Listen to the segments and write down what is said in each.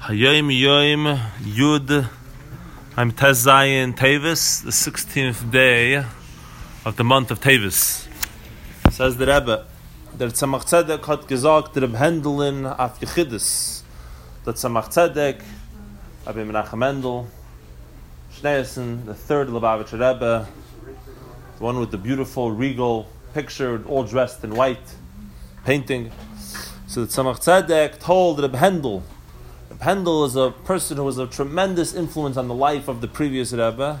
Hayoim Yoim Yud I'm Tezayin Tavis, the 16th day of the month of Tavis. Says the Rebbe, der Tzemach Tzedek hat gesagt, der Hendelin af Yechidus. Der Tzemach Tzedek, Rabbi Menachem Mendel, Schneerson, the third Lubavitcher Rebbe, the one with the beautiful regal picture, all dressed in white, painting. So the Tzemach Tzedek told Reb Hendel, Reb Hendel is a person who was a tremendous influence on the life of the previous Rebbe.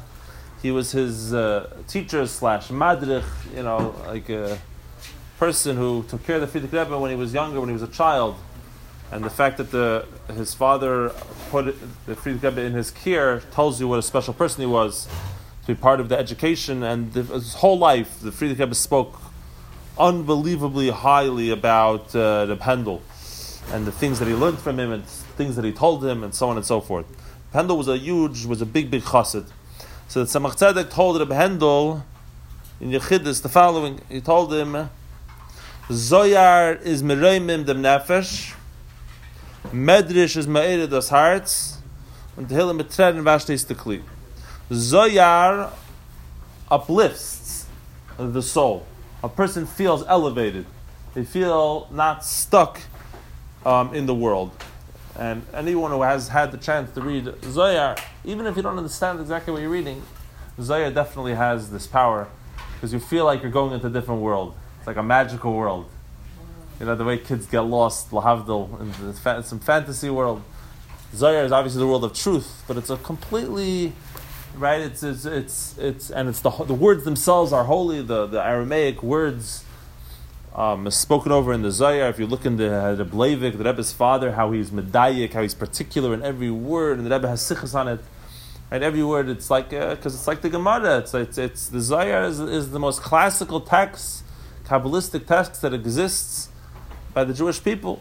He was his uh, teacher slash madrich, you know, like a person who took care of the Frierdiker Rebbe when he was younger, when he was a child. And the fact that the, his father put the Frierdiker Rebbe in his care tells you what a special person he was to be part of the education. And the, his whole life, the Frierdiker Rebbe spoke unbelievably highly about uh, Reb Hendel and the things that he learned from him and things that he told him and so on and so forth. Hendel was a huge, was a big, big chassid. So the Tzemach Tzedek told Reb Hendel in Yechidus the following. He told him, Zoyar is mereimim dem nefesh, Medrish is me'ered das hearts, and Tehillim betreden vashtes the kli. Zoyar uplifts the soul. A person feels elevated. They feel not stuck um, in the world. And anyone who has had the chance to read Zoyar, even if you don't understand exactly what you're reading, Zoyar definitely has this power because you feel like you're going into a different world. It's like a magical world. You know, the way kids get lost, Lahavdil, in some fantasy world. Zoyar is obviously the world of truth, but it's a completely right? It's it's it's, it's and it's the the words themselves are holy. The the Aramaic words um, spoken over in the Zohar. If you look in the the Blavik, the Rebbe's father, how he's medayik, how he's particular in every word, and the Rebbe has sichas on it. And every word, it's like because uh, it's like the Gemara. It's it's, it's the Zohar is, is the most classical text, kabbalistic text that exists by the Jewish people.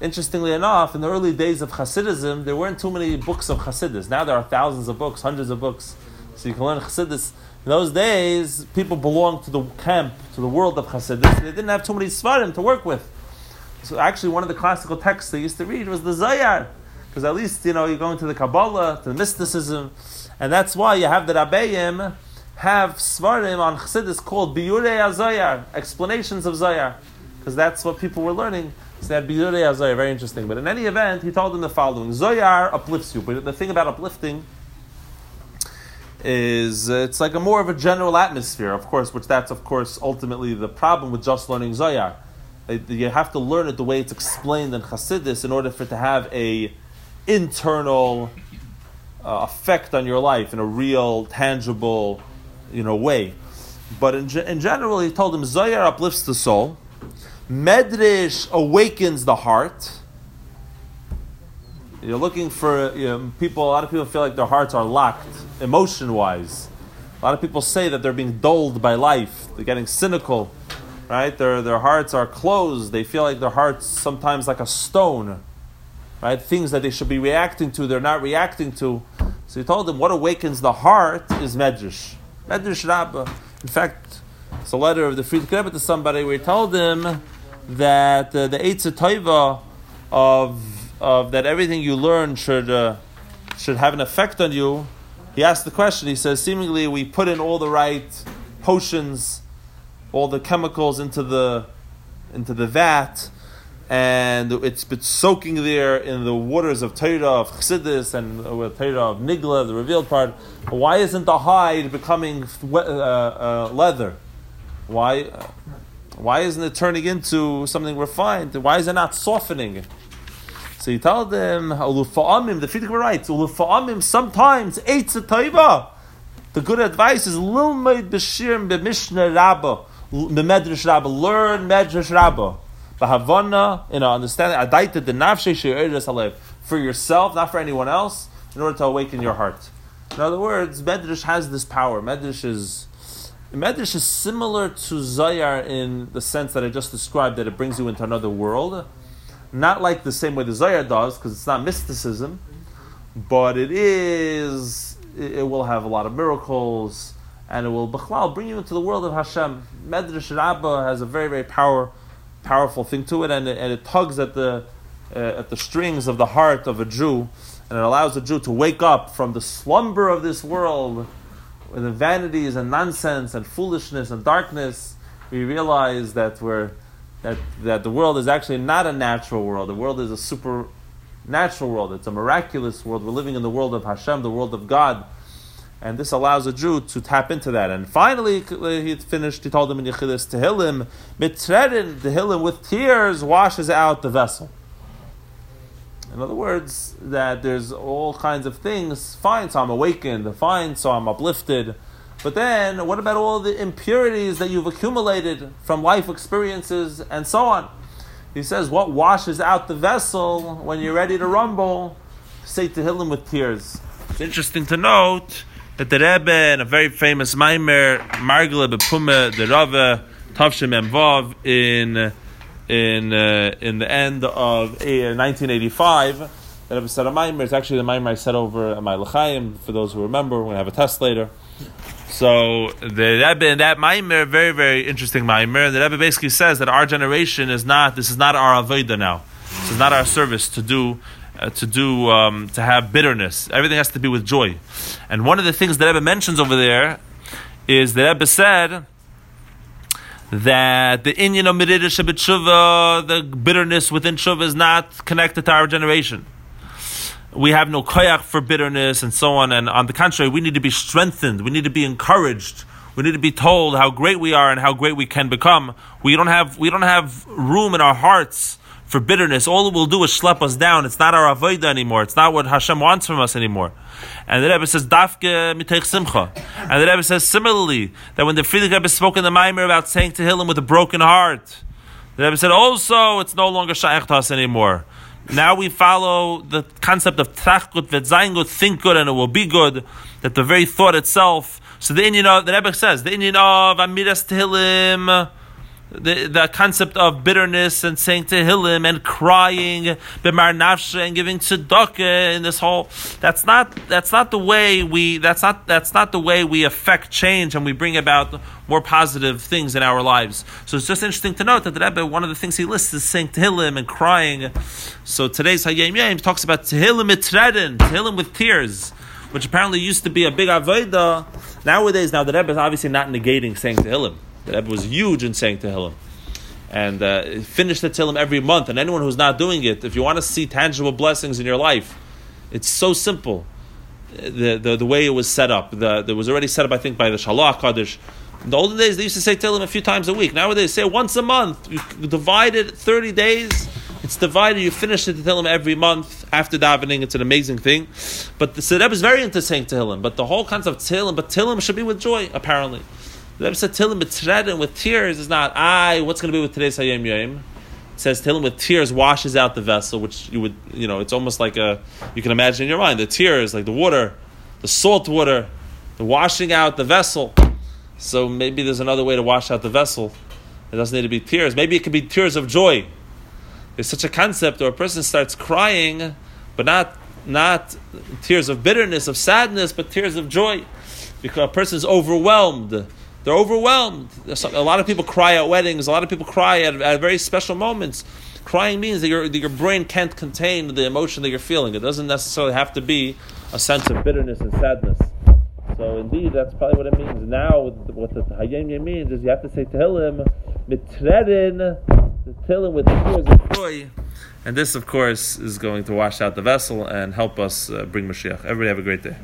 Interestingly enough, in the early days of Hasidism, there weren't too many books of Hasidus. Now there are thousands of books, hundreds of books, so you can learn Hasidus. In those days, people belonged to the camp, to the world of Hasidus. They didn't have too many svarim to work with. So actually, one of the classical texts they used to read was the Zayar, because at least you know you're going to the Kabbalah, to the mysticism, and that's why you have the Rabbeim have svarim on Chassidus called Biyurei Azayar, explanations of Zayar, because that's what people were learning. So that Biyurei Azayar, very interesting. But in any event, he told them the following: Zoyar uplifts you, but the thing about uplifting is uh, it's like a more of a general atmosphere, of course, which that's of course ultimately the problem with just learning Zoyar. You have to learn it the way it's explained in Chassidus in order for it to have a internal uh, effect on your life in a real, tangible, you know, way. But in, in general, he told him Zoyar uplifts the soul, Medrash awakens the heart. You're looking for you know, people. A lot of people feel like their hearts are locked, emotion-wise. A lot of people say that they're being dulled by life. They're getting cynical, right? Their their hearts are closed. They feel like their hearts sometimes like a stone, right? Things that they should be reacting to, they're not reacting to. So he told them, what awakens the heart is medrash, medrash rabbah. In fact, it's a letter of the Frierdiker Rebbe to somebody where he told them that uh, the Eitz Toiva of of that everything you learn should uh, should have an effect on you. He asked the question. He says, seemingly we put in all the right potions, all the chemicals into the into the vat, and it's been soaking there in the waters of Torah of Chassidus and with Torah of Nigla, the revealed part. Why isn't the hide becoming uh, uh, leather? Why? Why isn't it turning into something refined? Why is it not softening? So you tell them, Ulufa'amim, the Frierdiker writes, Ulufa'amim, sometimes, Eitz Taiva. The good advice is, Lilmaid B'shir B'mishna Rabba, B'medrash Rabba, learn Medrash Rabba. B'havana, you know, understanding, Adaita the Nafshe She'eres Alev, for yourself, not for anyone else, in order to awaken your heart. In other words, Medrash has this power. Medrash is Medrash is similar to Zayar in the sense that I just described, that it brings you into another world. Not like the same way the Zohar does, because it's not mysticism, but it is, it will have a lot of miracles, and it will bring you into the world of Hashem. Medrash Rabbah has a very, very power, powerful thing to it, and it, and it tugs at the uh, at the strings of the heart of a Jew, and it allows a Jew to wake up from the slumber of this world, with the vanities and nonsense and foolishness and darkness. We realize that we're that that the world is actually not a natural world. The world is a supernatural world. It's a miraculous world. We're living in the world of Hashem, the world of God and this allows a Jew to tap into that. And finally, he finished. He told him in Yechidus Tehillim, mitredin Tehillim with tears washes out the vessel. In other words, that there's all kinds of things. Fine, so I'm awakened. Fine, so I'm uplifted. But then, what about all the impurities that you've accumulated from life experiences and so on? He says, what washes out the vessel when you're ready to rumble? Say to Tehillim with tears. It's interesting to note that the Rebbe in a very famous Maimer, Margele Bepume, the Rava, Tavshem Emvav, in in uh, in the end of uh, 1985, the Rebbe said a Maimer. It's actually the Maimer I said over at my L'chaim. For those who remember, we're going to have a test later. So the Rebbe that Maimer, very very interesting Maimer. The Rebbe basically says that our generation is not. This is not our avodah now. This is not our service to do uh, to do um, to have bitterness. Everything has to be with joy. And one of the things that Rebbe mentions over there is that Rebbe said that the Inyan of Merida the bitterness within Tshuva is not connected to our generation. We have no koyak for bitterness and so on. And on the contrary, we need to be strengthened. We need to be encouraged. We need to be told how great we are and how great we can become. We don't have we don't have room in our hearts for bitterness, all it will do is schlep us down. It's not our avodah anymore. It's not what Hashem wants from us anymore. And the Rebbe says, Dafke mitech simcha. And the Rebbe says similarly, that when the Frierdiker Rebbe spoke in the Maimer about saying to Tehillim with a broken heart, the Rebbe said also it's no longer shaykh anymore. Now we follow the concept of trachgut v'zayin think good and it will be good, that the very thought itself. So the Inyan of, the Rebbe says, the Inyan of Amiras Tehillim, the, the concept of bitterness and saying Tehillim and crying, b'mar nafshe and giving tzedakah in this whole that's not that's not the way we that's not that's not the way we affect change and we bring about more positive things in our lives. So it's just interesting to note that the Rebbe, one of the things he lists is saying Tehillim and crying. So today's Hayom Yom talks about Tehillim mitredin, Tehillim with tears, which apparently used to be a big avodah. Nowadays, now the Rebbe is obviously not negating saying Tehillim. The Rebbe was huge in saying Tehillim. And uh, finish the Tehillim every month. And anyone who's not doing it, if you want to see tangible blessings in your life, it's so simple. The, the, the way it was set up. The, was already set up, I think, by the Shalach Kaddish. In the olden days, they used to say Tehillim a few times a week. Nowadays, they say once a month. You divide it 30 days. It's divided. You finish the Tehillim every month after davening. It's an amazing thing. But the Rebbe is very into saying Tehillim. But the whole concept of Tehillim, but Tehillim should be with joy, apparently. The Rebbe said Tehillim b'tzredin with tears is not I. What's going to be with today's Hayom Yom? It says Tehillim with tears washes out the vessel, which you would you know it's almost like a you can imagine in your mind the tears like the water, the salt water, the washing out the vessel. So maybe there's another way to wash out the vessel. It doesn't need to be tears. Maybe it could be tears of joy. There's such a concept where a person starts crying, but not not tears of bitterness, of sadness, but tears of joy, because a person is overwhelmed they're overwhelmed. A lot of people cry at weddings. A lot of people cry at, at very special moments. Crying means that, that your brain can't contain the emotion that you're feeling. It doesn't necessarily have to be a sense of bitterness and sadness. So indeed, that's probably what it means. Now, what the Hayom means is you have to say Tehillim, mitredin, Tehillim with tears of joy. And this, of course, is going to wash out the vessel and help us uh, bring Mashiach. Everybody have a great day.